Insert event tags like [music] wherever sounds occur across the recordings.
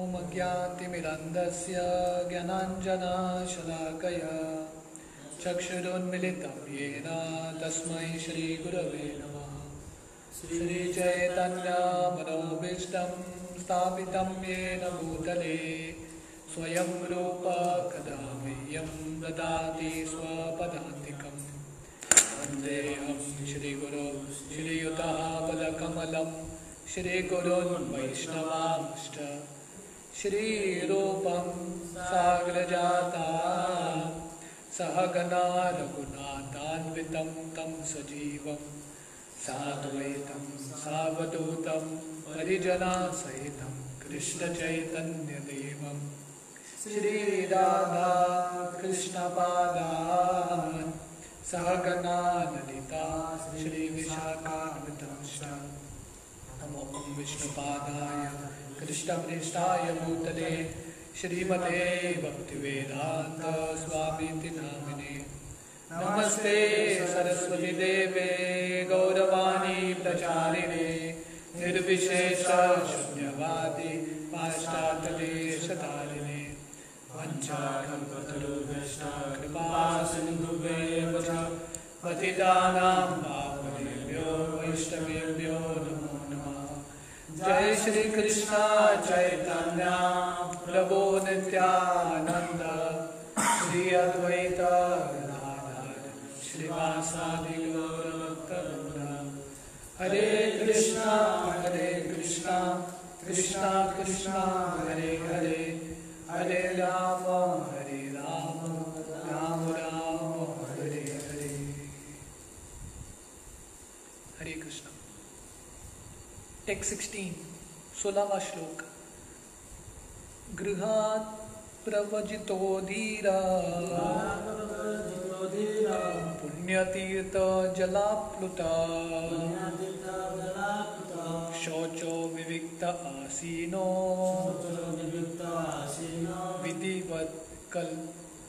ॐ ज्ञातिमिरन्दस्य ज्ञानाञ्जनाशलाकय चक्षुरुन्मिलितं येन तस्मै श्रीगुरवे नमः। श्रीचैतन्यमनोभीष्टं स्थापितं येन भूतले, स्वयं रूप कदा मह्यं ददाति स्वपदान्तिकम् वन्देऽहं श्रीगुरो श्रीयुतः पदकमलं श्रीगुरोन् वैष्णवांश्च श्रीरूपं साग्रजाता सहगना रघुनाथान्वितं तं सजीवं, साद्वैतं, सावधूतं, परिजनासहितं, कृष्णचैतन्यदेवं। श्रीराधा कृष्णपादान् सहगना ललिता श्रीविशाखान्वितंश्च नमो विष्णुपादाय कृष्णप्रेष्ठाय भूतले श्रीमते भक्तिवेदान्त स्वामीति नामिने नमस्ते सरस्वती देवे गौरवाणी प्रचारिणे निर्विशेष शून्यवादी पाश्चात्यदेशतारिणे वञ्चाकल्पतरुभ्यश्च कृपा सिन्धुभ्येव पतितानां जय श्री कृष्ण चैतन्य प्रभो नित्यानंद श्री अद्वैत श्रीवासादि हरे कृष्णा हरे कृष्णा कृष्णा कृष्णा, हरे हरे हरे राम, हरे राम राम राम हरे हरे हरे कृष्ण टेक्स्ट सिक्सटीन सोलहवा श्लोक। गृहात् प्रवजितो धीरा पुण्यतीर्थ जलाप्लुता। शौचो विविक्त आसीनो। विधिवत् कल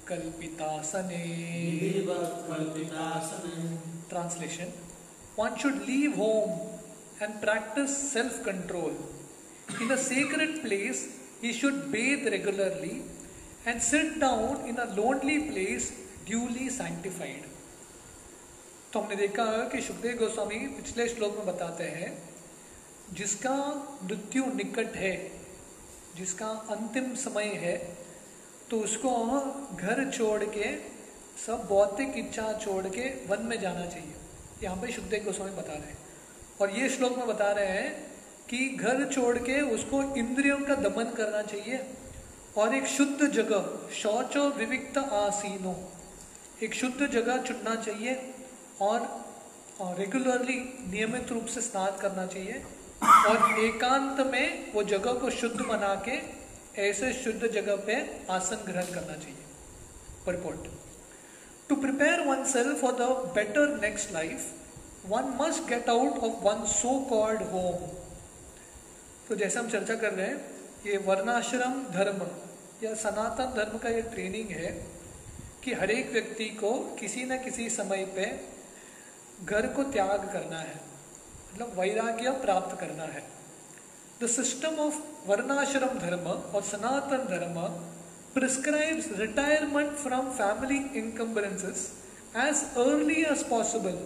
कल्पितासने। Translation One should leave home and practice self control. In a sacred place, he should bathe regularly and sit down in a lonely place duly sanctified. तो हमने देखा कि सुखदेव गोस्वामी पिछले श्लोक में बताते हैं जिसका मृत्यु निकट है जिसका अंतिम समय है तो उसको घर छोड़ के सब भौतिक इच्छा छोड़ के वन में जाना चाहिए यहाँ पे सुखदेव गोस्वामी बता रहे हैं और ये श्लोक में बता रहे हैं कि घर छोड़ के उसको इंद्रियों का दमन करना चाहिए। और एक शुद्ध जगह, शौच विविक्त आसीनो, एक शुद्ध जगह चुनना चाहिए और रेगुलरली नियमित रूप से स्नान करना चाहिए। और एकांत में वो जगह को शुद्ध बना के ऐसे शुद्ध जगह पे आसन ग्रहण करना चाहिए। Purport to prepare oneself for the better next life one must get out of one so called home तो जैसे हम चर्चा कर रहे हैं, ये वर्णाश्रम धर्म या सनातन धर्म का ये ट्रेनिंग है कि हर एक व्यक्ति को किसी न किसी समय पे घर को त्याग करना है मतलब वैराग्य प्राप्त करना है। द सिस्टम ऑफ़ वर्णाश्रम धर्म और Sanatan Dharma prescribes retirement from family encumbrances as early as possible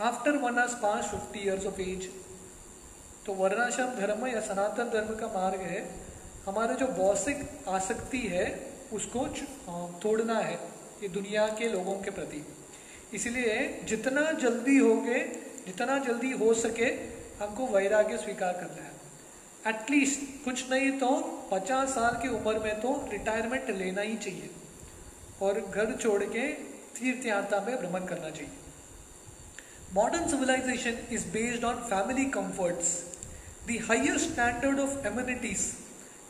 after वन has passed 50 years of age. तो वर्णाश्रम धर्म या सनातन धर्म का मार्ग है, हमारे जो भौतिक आसक्ति है, उसको तोड़ना है, ये दुनिया के लोगों के प्रति। इसलिए जितना जल्दी होगे, जितना जल्दी हो सके, हमको वैराग्य स्वीकार करना है। एटलीस्ट कुछ नहीं तो 50 साल की उम्र में तो रिटायरमेंट लेना ही चाहिए। और घर छोड़ के तीर्थ यात्रा में भ्रमण करना चाहिए। Modern civilisation is based on family comforts the highest standard of amenities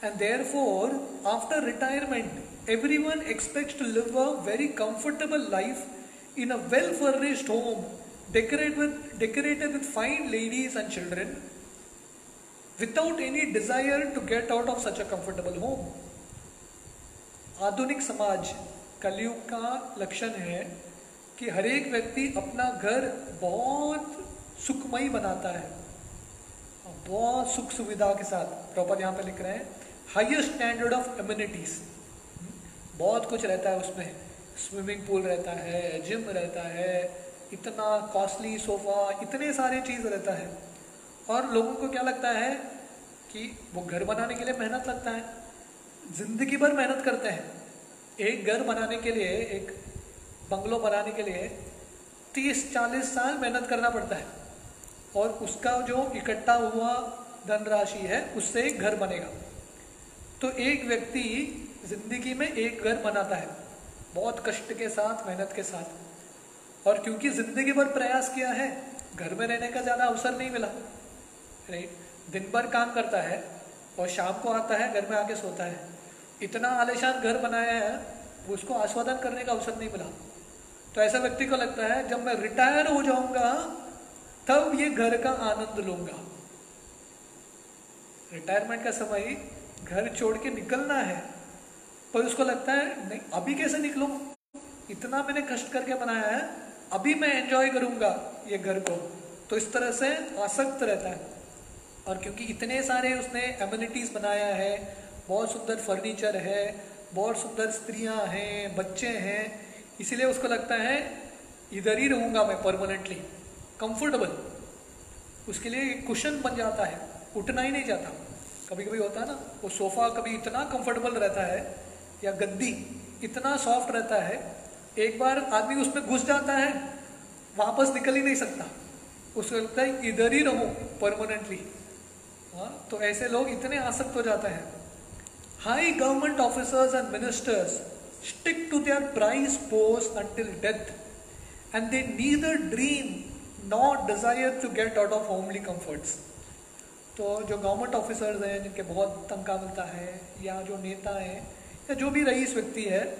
and therefore after retirement everyone expect to live a very comfortable life in a well furnished home decorated with decorated with fine ladies and children without any desire to get out of such a comfortable home. आधुनिक समाज कलयुग का लक्षण है कि हर एक व्यक्ति अपना घर बहुत सुखमयी बनाता है। बहुत सुख सुविधा के साथ। प्रॉपर यहाँ पे लिख रहे हैं हाइयर स्टैंडर्ड ऑफ़ इम्यूनिटीज बहुत कुछ रहता है उसमें। स्विमिंग पूल रहता है जिम रहता है, इतना कॉस्टली सोफा इतने सारे चीज़ रहता है। और लोगों को क्या लगता है कि वो घर बनाने के लिए मेहनत लगता है। ज़िंदगी भर मेहनत करते हैं। एक घर बनाने के लिए एक बंगलो बनाने के लिए तीस चालीस साल मेहनत करना पड़ता है। और उसका जो इकट्ठा हुआ धनराशि है, उससे एक घर बनेगा। तो एक व्यक्ति ज़िंदगी में एक घर बनाता है, बहुत कष्ट के साथ, मेहनत के साथ। और क्योंकि ज़िंदगी भर प्रयास किया है, घर में रहने का ज़्यादा अवसर नहीं मिला। राइट दिन भर काम करता है और शाम को आता है, घर में आके सोता है। इतना आलिशान घर बनाया है उसको आस्वादन करने का अवसर नहीं मिला। तो ऐसा व्यक्ति को लगता है, जब मैं रिटायर हो जाऊँगा, तब ये घर का आनंद लूँगा। रिटायरमेंट का समय घर छोड़ के निकलना है, पर उसको लगता है, नहीं, अभी कैसे निकलूं? इतना मैंने कष्ट करके बनाया है, अभी मैं एंजॉय करूँगा ये घर को। तो इस तरह से आसक्त रहता है। और क्योंकि इतने सारे उसने एम्यूनिटीज बनाया है, बहुत सुंदर फर्नीचर है, बहुत सुंदर स्त्रियाँ हैं, बच्चे हैं इसीलिए उसको लगता है, इधर ही रहूँगा मैं परमानेंटली कंफर्टेबल उसके लिए कुशन बन जाता है, उठना ही नहीं जाता कभी कभी होता है ना, वो सोफा कभी इतना कंफर्टेबल रहता है, या गद्दी इतना सॉफ्ट रहता है, एक बार आदमी उसमें घुस जाता है, वापस निकल ही नहीं सकता। उसको लगता है, इधर ही रहूँ परमानेंटली हाँ तो ऐसे लोग इतने आसक्त हो जाते हैं। High government officers and ministers stick to their prize post until death and they neither dream not desire to get out of homely comforts तो जो गवर्नमेंट ऑफिसर्स हैं, जिनके बहुत तनख्वाह मिलता है, या जो नेता हैं, या जो भी रईस व्यक्ति है,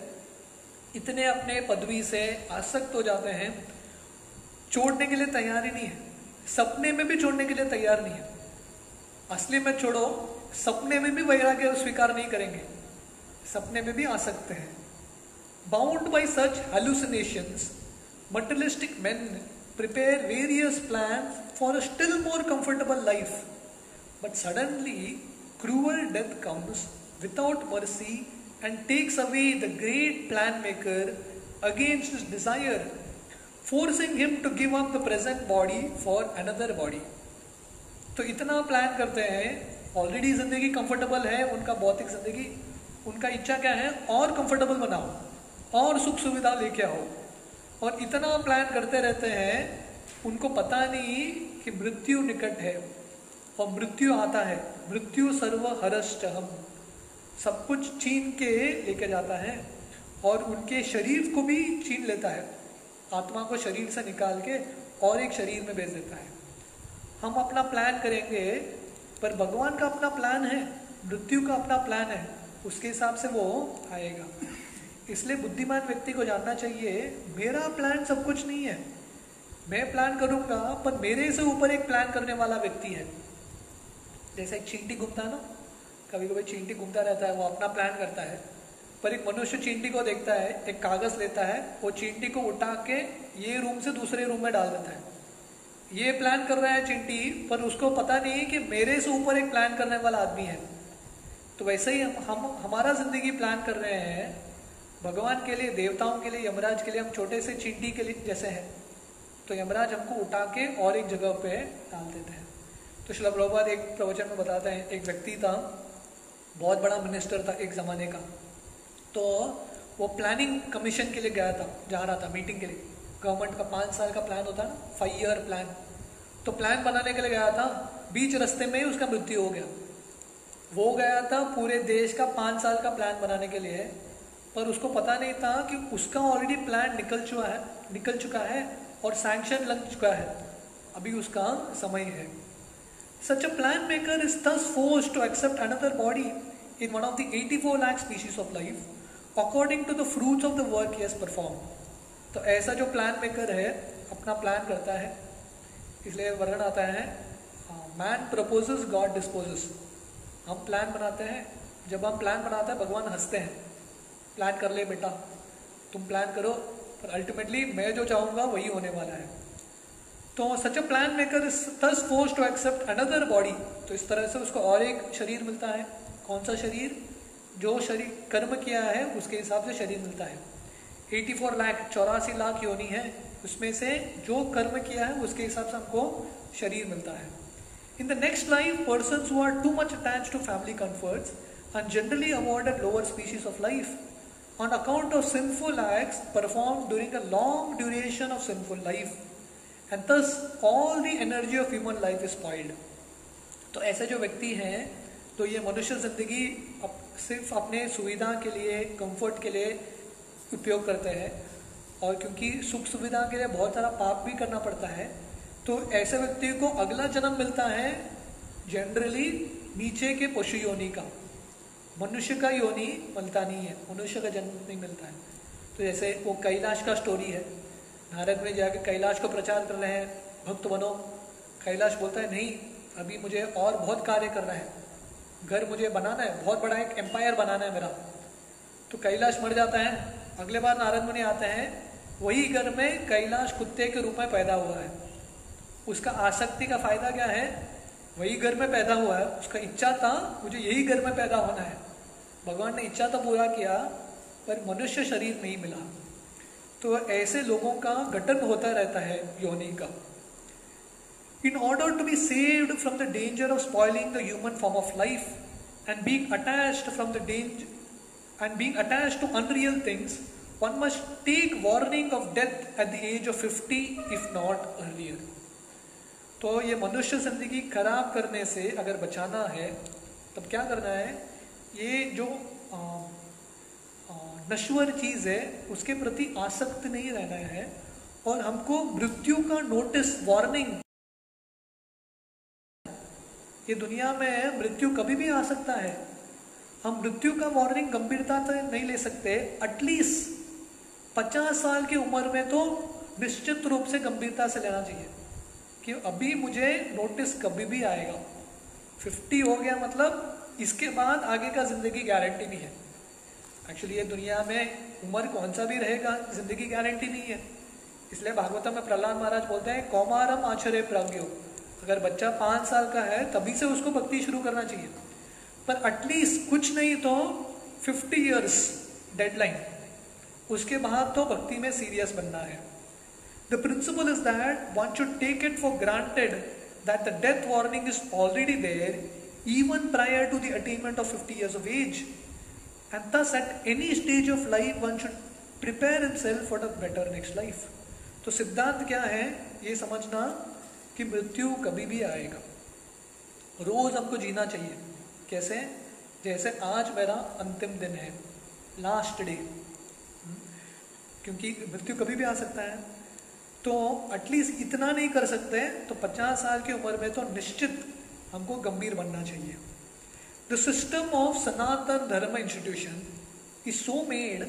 इतने अपने पदवी से आसक्त हो जाते हैं, छोड़ने के लिए तैयार ही नहीं है। सपने में भी छोड़ने के लिए तैयार नहीं है। असली में छोड़ो, सपने में भी वैराग्य स्वीकार नहीं करेंगे। सपने में भी आ सकते हैं। Bound by such hallucination materialistic man prepare various plan for a still more comfortable life but suddenly cruel death comes without mercy and takes away the great plan maker against his desire, forcing him to give up the present body for another body. तो इतना plan करते हैं already ज़िंदगी comfortable है उनका भौतिक ज़िंदगी उनका इच्छा क्या है? और कंफर्टेबल बनाओ। और सुख सुविधा लेके आओ। और इतना प्लान करते रहते हैं, उनको पता नहीं कि मृत्यु निकट है और मृत्यु आता है। मृत्यु सर्व हरष्ट हम सब कुछ छीन के लेके जाता है और उनके शरीर को भी छीन लेता है। आत्मा को शरीर से निकाल के और एक शरीर में भेज देता है। हम अपना प्लान करेंगे, पर भगवान का अपना प्लान है, मृत्यु का अपना प्लान है, उसके हिसाब से वो आएगा। इसलिए बुद्धिमान व्यक्ति को जानना चाहिए मेरा प्लान सब कुछ नहीं है। मैं प्लान करूँगा पर मेरे से ऊपर एक प्लान करने वाला व्यक्ति है। जैसे एक चींटी घूमता है ना कभी कभी चींटी घूमता रहता है वो अपना प्लान करता है पर एक मनुष्य चींटी को देखता है एक कागज़ लेता है वो चींटी को उठा के ये रूम से दूसरे रूम में डाल देता है। ये प्लान कर रहा है चींटी पर उसको पता नहीं कि मेरे से ऊपर एक प्लान करने वाला आदमी है। तो वैसे ही हम, हम हमारा ज़िंदगी प्लान कर रहे हैं भगवान के लिए, देवताओं के लिए, यमराज के लिए, हम छोटे से चींटी के लिए जैसे हैं तो यमराज हमको उठा के और एक जगह पे डाल देते हैं। तो शिला प्रभुपाद एक प्रवचन में बताते हैं, एक व्यक्ति था, बहुत बड़ा मिनिस्टर था एक ज़माने का। तो वो प्लानिंग कमीशन के लिए गया था, जा रहा था मीटिंग के लिए। गवर्नमेंट का पाँच साल का प्लान होता है ना फाइव ईयर प्लान तो प्लान बनाने के लिए गया था, बीच रास्ते में ही उसका मृत्यु हो गया। वो गया था पूरे देश का पाँच साल का प्लान बनाने के लिए। पर उसको पता नहीं था कि उसका ऑलरेडी प्लान निकल चुका है, निकल चुका है और सैंक्शन लग चुका है। अभी उसका समय है। Such a plan maker is thus forced to accept another body in one of the 84 lakh species of life, according to the fruits of the work he has performed. तो ऐसा जो प्लान मेकर है, अपना plan करता है। इसलिए वर्णन आता है मैन प्रपोजेस गॉड डिस्पोजेस हम प्लान बनाते हैं। जब हम प्लान बनाते हैं, भगवान हँसते हैं। प्लान कर ले बेटा। तुम प्लान करो, पर अल्टीमेटली मैं जो चाहूँगा वही होने वाला है। तो such a plan maker thus force to accept another body तो इस तरह से उसको और एक शरीर मिलता है। कौन सा शरीर? जो शरीर, कर्म किया है, उसके हिसाब से शरीर मिलता है। 84 लाख चौरासी लाख योनि है। उसमें से जो कर्म किया है, उसके हिसाब से हमको शरीर मिलता है। In the next life person who are too much attach to family comforts and generally avoided lower species of life on account of sinful acts performed during a long duration of sinful life. And thus all the energy of human life is spoiled. तो ऐसे जो व्यक्ति हैं तो ये मनुष्य ज़िंदगी up, सिर्फ़ अपने सुविधा के लिए कंफर्ट के लिए उपयोग करते हैं। और क्योंकि सुख सुविधा के लिए बहुत सारा पाप भी करना पड़ता है तो ऐसे व्यक्ति को अगला जन्म मिलता है जनरली नीचे के पशु योनि का। मनुष्य का योनि मिलता नहीं है। मनुष्य का जन्म नहीं मिलता है। तो जैसे वो कैलाश का स्टोरी है। नारद में जाके कैलाश को प्रचार कर रहे हैं, भक्त बनो। कैलाश बोलता है, नहीं, अभी मुझे और बहुत कार्य करना है। घर मुझे बनाना है, बहुत बड़ा एक एम्पायर बनाना है मेरा। तो कैलाश मर जाता है। अगले बार नारद मुनि आते हैं। वही घर में कैलाश कुत्ते के रूप में पैदा हुआ है। उसका आसक्ति का फ़ायदा क्या है? वही घर में पैदा हुआ है। उसका इच्छा था, मुझे यही घर में पैदा होना है। भगवान ने इच्छा तो पूरा किया, पर मनुष्य शरीर नहीं मिला। तो ऐसे लोगों का गठन होता रहता है योनि का। In order to be saved from the danger of spoiling the human form of life and being attached from the danger and being attach to unreal things one must take warning of death at the age of fifty if not earlier तो ये मनुष्य ज़िंदगी खराब करने से अगर बचाना है, तब क्या करना है? ये जो आ, आ, नश्वर चीज़ है उसके प्रति आसक्त नहीं रहना है और हमको मृत्यु का नोटिस वार्निंग ये दुनिया में मृत्यु कभी भी आ सकता है। हम मृत्यु का वार्निंग गंभीरता से नहीं ले सकते। एटलीस्ट पचास साल की उम्र में तो निश्चित रूप से गंभीरता से लेना चाहिए कि अभी मुझे नोटिस कभी भी आएगा। फिफ्टी हो गया मतलब इसके बाद आगे का ज़िंदगी गारंटी नहीं है। एक्चुअली ये दुनिया में उम्र कौन सा भी रहेगा, ज़िंदगी गारंटी नहीं है। इसलिए भागवतम में प्रहलाद महाराज बोलते हैं, कौमारम आचर्य प्रज्ञो। अगर बच्चा पाँच साल का है, तभी से उसको भक्ति शुरू करना चाहिए। पर एटलीस्ट कुछ नहीं तो फिफ्टी ईयर्स डेडलाइन उसके बाद तो भक्ति में सीरियस बनना है। The principle is that one should take it for granted that the death warning is already there even prior to the attainment of 50 years of age. And thus, at any stage of life, one should prepare himself for the better next life. तो सिद्धांत क्या है ये समझना कि मृत्यु कभी भी आएगा रोज हमको जीना चाहिए कैसे जैसे आज मेरा अंतिम दिन है लास्ट डे क्योंकि मृत्यु कभी भी आ सकता है तो एटलीस्ट इतना नहीं कर सकते तो 50 साल की उम्र में तो निश्चित हमको गंभीर बनना चाहिए। The system of Sanatan Dharma institution is so made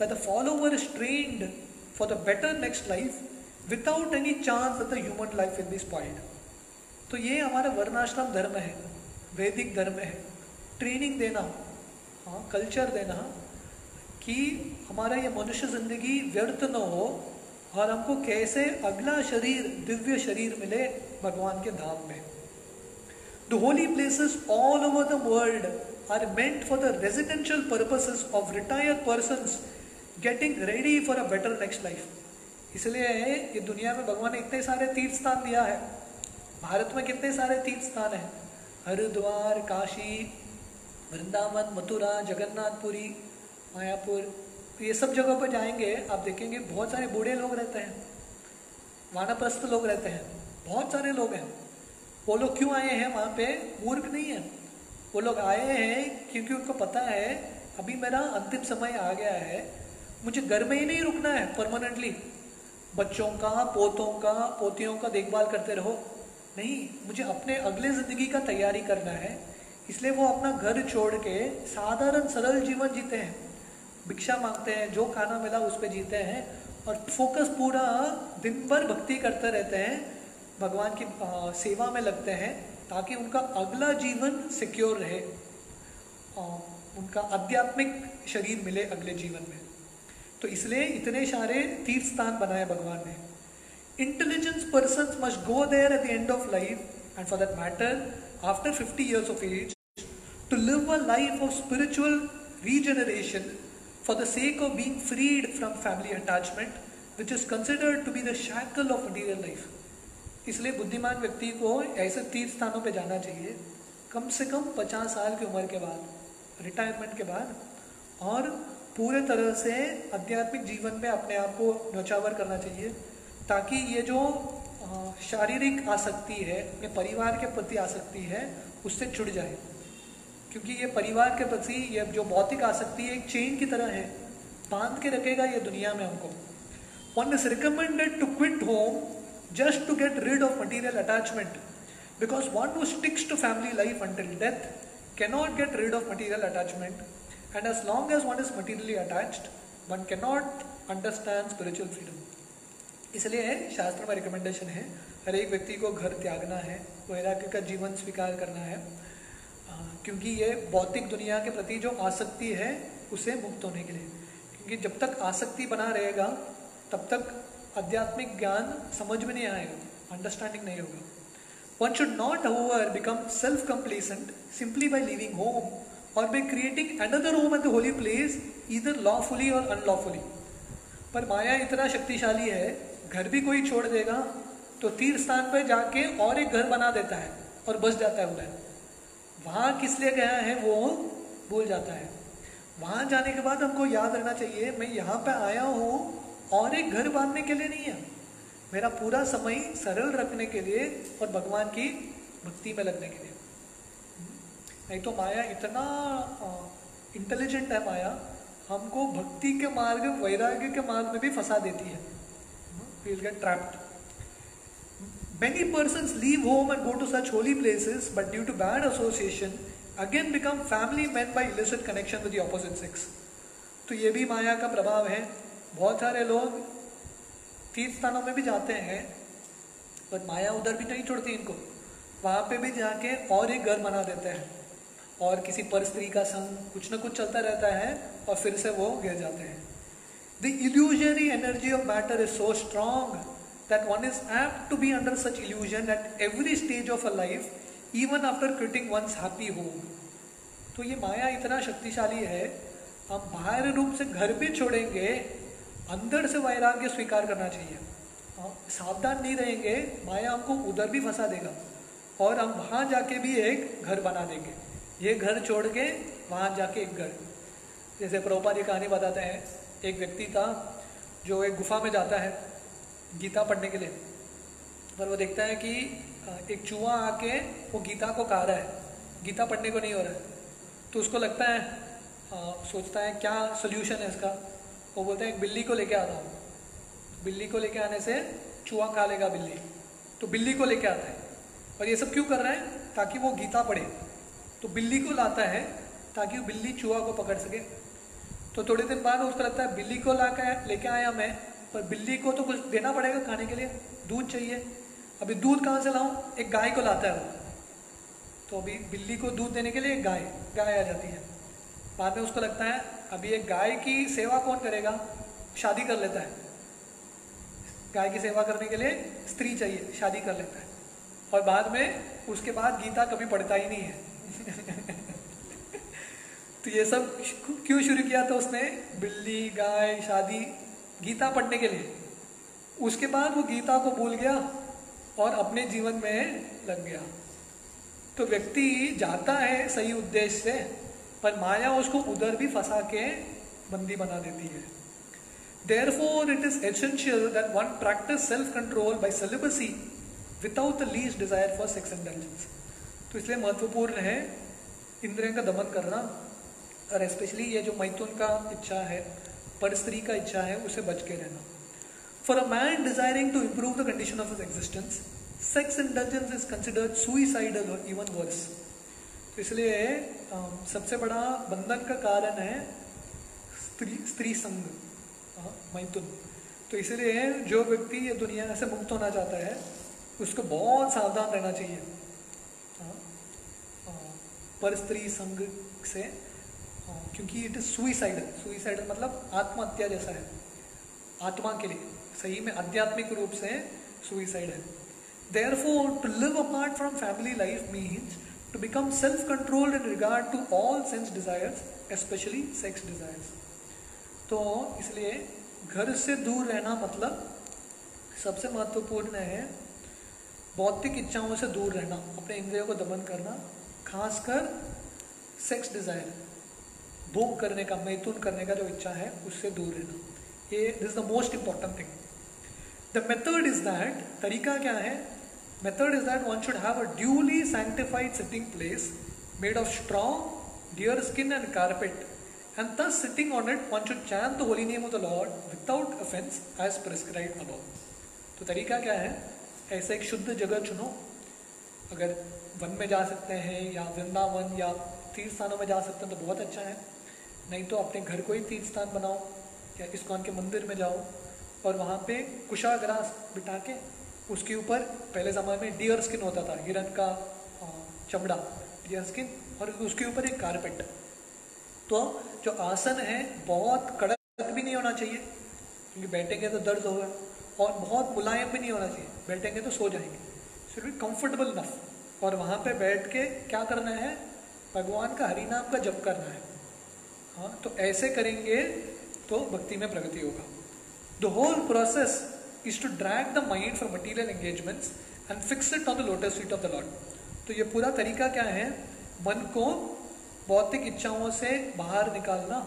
the follower is trained for the better next life without any chance of the human life will be spoiled तो ये हमारा वर्णाश्रम धर्म है, वैदिक धर्म है। ट्रेनिंग देना हाँ कल्चर देना कि हमारा ये मनुष्य ज़िंदगी व्यर्थ न हो और हमको कैसे अगला शरीर, दिव्य शरीर मिले भगवान के धाम में। The holy places all over the world are meant for the residential purposes of retired persons getting ready for a better next life. इसलिए ये दुनिया में भगवान ने इतने सारे तीर्थ स्थान दिया है। भारत में कितने सारे तीर्थ स्थान है? हरिद्वार, काशी, वृंदावन, मथुरा, जगन्नाथपुरी, मायापुर ये सब जगह पर जाएँगे, आप देखेंगे बहुत सारे बूढ़े लोग रहते हैं, वानप्रस्थ लोग रहते हैं, बहुत सारे लोग हैं। वो लोग क्यों आए हैं वहाँ पे? मूर्ख नहीं है। वो लोग आए हैं क्योंकि उनको पता है, अभी मेरा अंतिम समय आ गया है। मुझे घर में ही नहीं रुकना है परमानेंटली बच्चों का, पोतों का, पोतियों का देखभाल करते रहो। नहीं, मुझे अपने अगले ज़िंदगी का तैयारी करना है। इसलिए वो अपना घर छोड़ के साधारण सरल जीवन जीते हैं। भिक्षा मांगते हैं, जो खाना मिला उस पर जीते हैं और फोकस पूरा दिन भर भक्ति करते रहते हैं। भगवान की सेवा में लगते हैं ताकि उनका अगला जीवन सिक्योर रहे उनका आध्यात्मिक शरीर मिले अगले जीवन में तो इसलिए इतने सारे तीर्थ स्थान बनाए भगवान ने intelligence person must go there at the end of life and for that matter after 50 years of age to live a life of spiritual regeneration for the sake of being freed from family attachment, which is considered to be the shackle of material. इसलिए बुद्धिमान व्यक्ति को ऐसे तीर्थ स्थानों पे जाना चाहिए। कम से कम 50 साल की उम्र के बाद रिटायरमेंट के बाद, और पूरे तरह से आध्यात्मिक जीवन में अपने आप को नौचावर करना चाहिए, ताकि ये जो शारीरिक आसक्ति है, अपने परिवार के प्रति आसक्ति है, उससे छुट जाए। क्योंकि ये परिवार के प्रति ये जो भौतिक आसक्ति एक चेन की तरह है, बाँध के रखेगा ये दुनिया में हमको। One is recommended to quit home just to get rid of material attachment because one who sticks to family life until death cannot get rid of material attachment And as long as one is materially attached, one cannot understand spiritual freedom. इसलिए शास्त्र में recommendation है हर एक व्यक्ति को घर त्यागना है वैराग्य का जीवन स्वीकार करना है क्योंकि ये भौतिक दुनिया के प्रति जो आसक्ति है उसे मुक्त होने के लिए क्योंकि जब तक आसक्ति बना रहेगा तब तक आध्यात्मिक ज्ञान समझ में नहीं आएगा अंडरस्टैंडिंग नहीं होगा। One should not however become self complacent simply by living home or by creating another home at the holy place, either lawfully or unlawfully. पर माया इतना शक्तिशाली है, घर भी कोई छोड़ देगा तो तीर्थ स्थान पर जाके और एक घर बना देता है और बस जाता है उधर। वहाँ किस लिए गया है वो भूल जाता है। वहाँ जाने के बाद हमको याद रखना चाहिए, मैं यहाँ पे आया हूँ और एक घर बांधने के लिए नहीं है। मेरा पूरा समय सरल रखने के लिए और भगवान की भक्ति में लगने के लिए। नहीं तो माया इतना इंटेलिजेंट है माया, हमको भक्ति के मार्ग, वैराग्य के मार्ग में भी फंसा देती है। Will get trapped many person leave home and go to such holy places but due to bad association again become family man by illicit connection with opposite sex तो ये भी माया का प्रभाव है। बहुत सारे लोग तीर्थ स्थानों में भी जाते हैं पर माया उधर भी नहीं छोड़ती इनको। वहाँ पे भी जाके और एक घर बना देते हैं। और किसी पर स्त्री का संग कुछ ना कुछ चलता रहता है और फिर से वो गिर जाते हैं। The illusionary energy of matter is so strong that one is apt to be under such illusion at every stage of a life even after creating one's happy home तो ये माया इतना शक्तिशाली है, हम बाहर रूप से घर भी छोड़ेंगे अंदर से वैराग्य स्वीकार करना चाहिए। सावधान नहीं रहेंगे माया हमको उधर भी फंसा देगा और हम वहाँ जाके भी एक घर बना देंगे। ये घर छोड़ के वहाँ जाके एक घर। जैसे प्रभुपा जी कहानी बताते हैं एक व्यक्ति था जो एक गुफा में जाता है गीता पढ़ने के लिए। पर वो देखता है कि एक चूहा आके वो गीता को कहा रहा है। गीता पढ़ने को नहीं हो रहा है। तो उसको लगता है आ, सोचता है क्या सोल्यूशन है इसका? वो बोलता है, एक बिल्ली को लेके आता हूँ। बिल्ली को लेके आने से चूहा खा लेगा बिल्ली। तो बिल्ली को लेके आता है। और ये सब क्यों कर रहा है? ताकि वो गीता पढ़े। तो बिल्ली को लाता है ताकि वो बिल्ली चूहा को पकड़ सके। तो थोड़े दिन बाद उसको लगता है, बिल्ली को ला कर लेके आया मैं, पर बिल्ली को तो कुछ देना पड़ेगा खाने के लिए। दूध चाहिए। अभी दूध कहाँ से लाऊं? एक गाय को लाता है वो। तो अभी बिल्ली को दूध देने के लिए एक गाय गाय आ जाती है। बाद में उसको लगता है अभी एक गाय की सेवा कौन करेगा? शादी कर लेता है। गाय की सेवा करने के लिए स्त्री चाहिए, शादी कर लेता है। और बाद में उसके बाद गीता कभी पढ़ता ही नहीं है। [laughs] तो ये सब क्यों शुरू किया था उसने? बिल्ली, गाय, शादी, गीता पढ़ने के लिए। उसके बाद वो गीता को भूल गया और अपने जीवन में लग गया। तो व्यक्ति जाता है सही उद्देश्य से पर माया उसको उधर भी फंसा के बंदी बना देती है। For it is essential that one practise self control by celibacy without the least desire for sex intelligence तो इसलिए महत्वपूर्ण है इंद्रियों का दमन करना और स्पेशली ये जो मैथुन का इच्छा है पर स्त्री का इच्छा है, उसे बच के रहना। For a man desiring to improve the condition of his existence sex intelligence is considered suicidal even worse इसलिए सबसे बड़ा बंधन का कारण है स्त्री स्त्री संग मैथुन। तो इसलिए जो व्यक्ति ये दुनिया से मुक्त होना चाहता है, उसको बहुत सावधान रहना चाहिए। पर स्त्री संग से क्योंकि इट इज़ सुइसाइडल सुइसाइड मतलब आत्महत्या जैसा है। आत्मा के लिए, सही में आध्यात्मिक रूप से सुइसाइड है। Therefore to live apart from family life means to become self controlled in regard to all sense desires, especially sex desires. तो इसलिए घर से दूर रहना मतलब सबसे महत्वपूर्ण है बौद्धिक इच्छाओं से दूर रहना अपने इंद्रियों को दमन करना खासकर सेक्स डिज़ायर भोग करने का मैथुन करने का जो इच्छा है उससे दूर रहना। ये this the most important thing the method is that तरीका क्या है? Method is that one should have a duly sanctified sitting place made of straw deer skin and carpet and thus sitting on it, one should chant the holy name of the Lord without offense as prescribed above. तो तरीका क्या है? ऐसा एक शुद्ध जगह चुनो। अगर वन में जा सकते हैं या वृंदावन या तीर्थ स्थानों में जा सकते हैं तो बहुत अच्छा है। नहीं तो अपने घर को ही तीर्थ स्थान बनाओ या इस्कॉन के मंदिर में जाओ और वहाँ पे कुशाग्रास बिठा के उसके ऊपर, पहले ज़माने में डियर स्किन होता था, हिरन का चमड़ा डियर स्किन और उसके ऊपर एक कारपेट तो जो आसन है, बहुत कड़क भी नहीं होना चाहिए, क्योंकि बैठेंगे तो दर्द होगा, और बहुत मुलायम भी नहीं होना चाहिए, बैठेंगे तो सो जाएँगे। सिर्फ़ भी कंफर्टेबल नफ और वहाँ पे बैठ के क्या करना है, भगवान का हरिनाम का जप करना है। हाँ तो ऐसे करेंगे तो भक्ति में प्रगति होगा। The whole process is to drag the mind for material engagements and fix it on the lotus feet of the lord तो ये पूरा तरीका क्या है? मन को भौतिक इच्छाओं से बाहर निकालना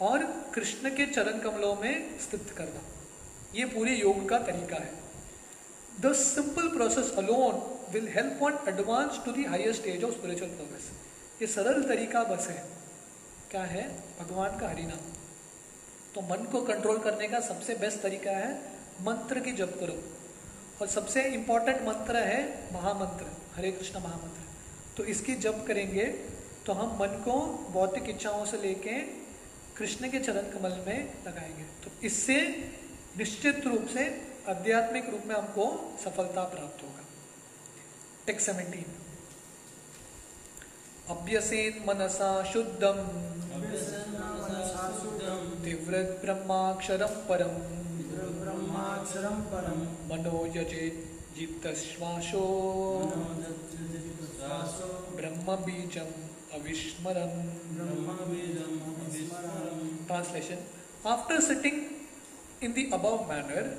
और कृष्ण के चरण कमलों में स्थित करना। ये पूरे योग का तरीका है। The simple process alone will help one advance to the higher stage of spiritual progress ये सरल तरीका बस है। क्या है? भगवान का हरिनाम। तो मन को कंट्रोल करने का सबसे बेस्ट तरीका है मंत्र की जप करो। और सबसे इंपॉर्टेंट मंत्र है महामंत्र हरे कृष्ण महामंत्र। तो इसकी जप करेंगे तो हम मन को भौतिक इच्छाओं से लेके कृष्ण के चरण कमल में लगाएँगे। तो इससे निश्चित रूप से आध्यात्मिक रूप में हमको सफलता प्राप्त होगा। टेक सेवेंटीन अभ्यसेन मनसा शुद्धम। तीव्र ब्रह्माक्षरम परम। मात्सरम ब्रह्म बीजम translation after sitting in the above manner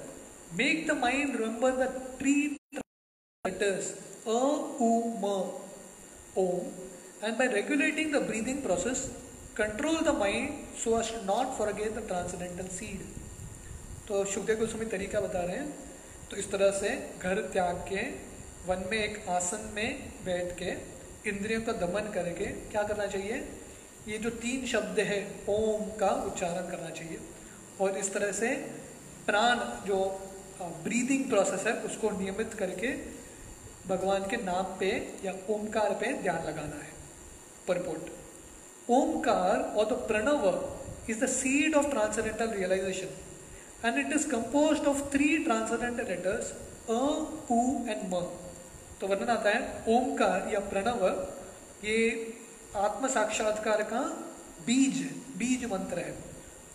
make the mind remember the three letters अ उ म Om and by regulating the breathing process control the mind so as not for forget the transcendental seed तो सुखदेव गोस्वामी तरीका बता रहे हैं। तो इस तरह से घर त्याग के, वन में एक आसन में बैठ के इंद्रियों का दमन करके क्या करना चाहिए? ये जो तीन शब्द है, ओम का उच्चारण करना चाहिए। और इस तरह से प्राण जो ब्रीदिंग प्रोसेस है, उसको नियमित करके भगवान के नाम पे या ओमकार पे ध्यान लगाना है। परपोर्ट ओमकार और the Pranava is the seed of transcendental realization and it is compose of three transcendental letters अ उ एंड म तो वर्णन आता है ओमकार या प्रणव, ये आत्म साक्षात्कार का बीज बीज मंत्र है।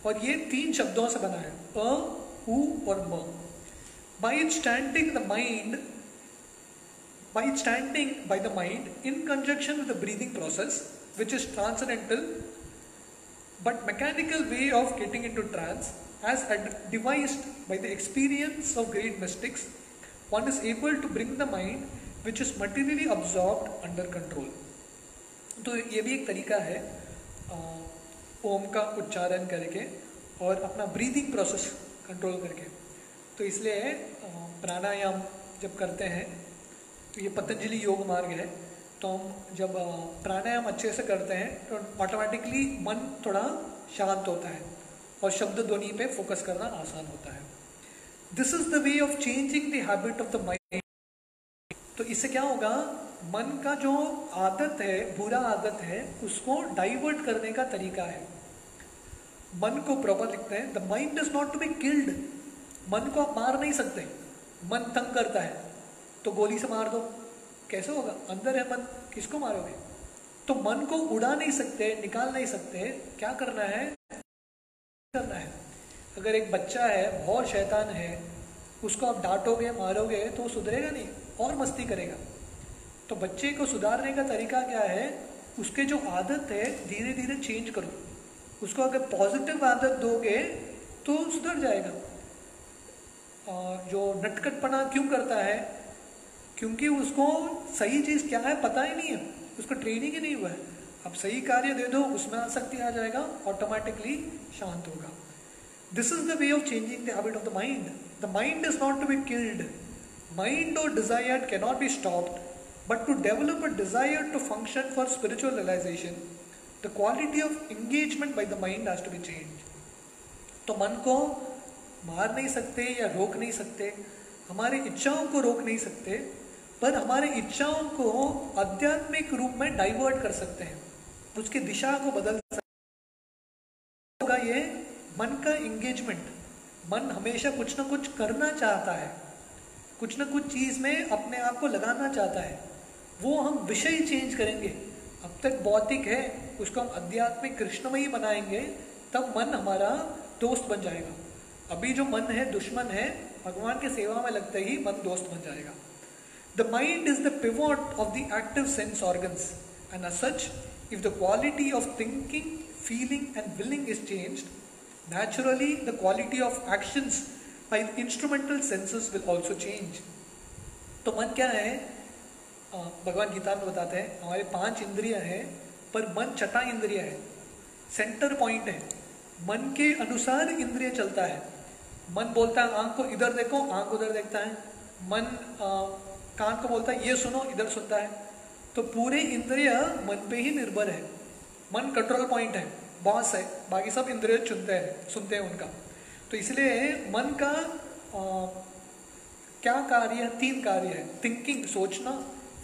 और ये तीन शब्दों से बना है, अ, उ और म। By standing the mind by standing by the mind in conjunction with the breathing process which is transcendental but mechanical way of getting into trance as devised by the experience of great mystics, one is able to bring the mind which is materially absorbed under control. तो ये भी एक तरीका है ओम का उच्चारण करके और अपना ब्रीदिंग प्रोसेस कंट्रोल करके। तो इसलिए प्राणायाम जब करते हैं तो ये पतंजलि योग मार्ग है। तो हम जब प्राणायाम अच्छे से करते हैं तो ऑटोमेटिकली मन थोड़ा शांत होता है। और शब्द ध्वनि पे फोकस करना आसान होता है। This is the way of changing the habit of the mind तो इससे क्या होगा? मन का जो आदत है, बुरा आदत है, उसको डाइवर्ट करने का तरीका है। मन को प्रॉपर लिखते हैं। The mind is not to be killed मन को आप मार नहीं सकते। मन तंग करता है। तो गोली से मार दो। कैसे होगा? अंदर है मन। किसको मारोगे? तो मन को उड़ा नहीं सकते, निकाल नहीं सकते। क्या करना है? करना है। अगर एक बच्चा है, बहुत शैतान है, उसको आप डांटोगे, मारोगे तो वो सुधरेगा नहीं और मस्ती करेगा। तो बच्चे को सुधारने का तरीका क्या है? उसके जो आदत है धीरे धीरे चेंज करो। उसको अगर पॉजिटिव आदत दोगे तो सुधर जाएगा। और जो नटखटपना क्यों करता है? क्योंकि उसको सही चीज़ क्या है, पता ही नहीं है। उसको ट्रेनिंग ही नहीं हुआ है। अब सही कार्य दे दो उसमें आसक्ति आ जाएगा ऑटोमेटिकली शांत होगा। This is the way of changing the habit of the mind the mind is not to be killed mind और desire cannot be stopped but to develop a desire to function for spiritual realization, the quality of engagement by the mind has to be changed. तो मन को मार नहीं सकते या रोक नहीं सकते हमारे इच्छाओं को रोक नहीं सकते पर हमारे इच्छाओं को आध्यात्मिक रूप में डाइवर्ट कर सकते हैं। उसकी दिशा को बदल होगा ये मन का एंगेजमेंट मन हमेशा कुछ ना कुछ करना चाहता है। कुछ ना कुछ चीज़ में अपने आप को लगाना चाहता है। वो हम विषय चेंज करेंगे। अब तक भौतिक है, उसको हम आध्यात्मिक कृष्णमयी बनाएँगे, तब मन हमारा दोस्त बन जाएगा। अभी जो मन है, दुश्मन है, भगवान के सेवा में लगते ही मन दोस्त बन जाएगा। The mind is the pivot of the active sense organs and uh such if the quality of thinking feeling and willing is change naturally the quality of actions by instrumental senses will also change तो मन क्या है? भगवान गीता में बताते हैं हमारे पाँच इंद्रिया हैं पर मन छठा इंद्रिय है सेंटर पॉइंट है। मन के अनुसार इंद्रिय चलता है। मन बोलता है आँख को इधर देखो आँख उधर देखता है। मन आ, कान को बोलता है ये सुनो इधर सुनता है। तो पूरे इंद्रिय मन पे ही निर्भर है। मन कंट्रोल पॉइंट है बॉस है बाकी सब इंद्रिय चुनते हैं सुनते हैं उनका। तो इसलिए मन का आ, क्या कार्य है? तीन कार्य है। थिंकिंग सोचना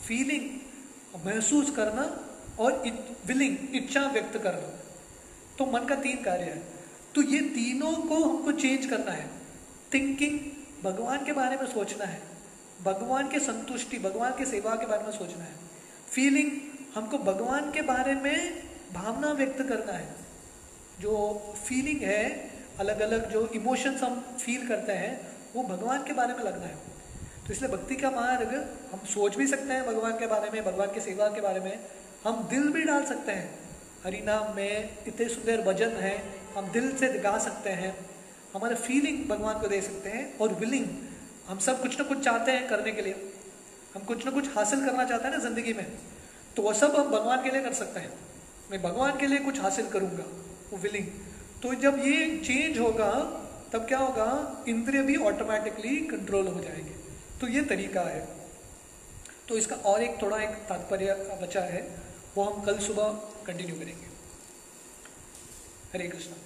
फीलिंग महसूस करना और विलिंग इच्छा व्यक्त करना। तो मन का तीन कार्य है। तो ये तीनों को हमको चेंज करना है। थिंकिंग भगवान के बारे में सोचना है। भगवान के संतुष्टि भगवान के सेवा के बारे में सोचना है। फीलिंग हमको भगवान के बारे में भावना व्यक्त करना है। जो फीलिंग है अलग अलग जो इमोशंस हम फील करते हैं, वो भगवान के बारे में लगना है। तो इसलिए भक्ति का मार्ग हम सोच भी सकते हैं भगवान के बारे में, भगवान की सेवा के बारे में। हम दिल भी डाल सकते हैं। हरिनाम में इतने सुंदर भजन है, हम दिल से गा सकते हैं। हमारे फीलिंग भगवान को दे सकते हैं और विलिंग हम सब कुछ ना कुछ चाहते हैं करने के लिए। हम कुछ ना कुछ हासिल करना चाहते हैं ना ज़िंदगी में। तो वह सब हम भगवान के लिए कर सकते हैं। मैं भगवान के लिए कुछ हासिल करूँगा, वो विलिंग तो जब ये चेंज होगा, तब क्या होगा? इंद्रिय भी ऑटोमेटिकली कंट्रोल हो जाएँगे। तो ये तरीका है। तो इसका और एक थोड़ा एक तात्पर्य बचा है, वो हम कल सुबह कंटिन्यू करेंगे। हरे कृष्णा।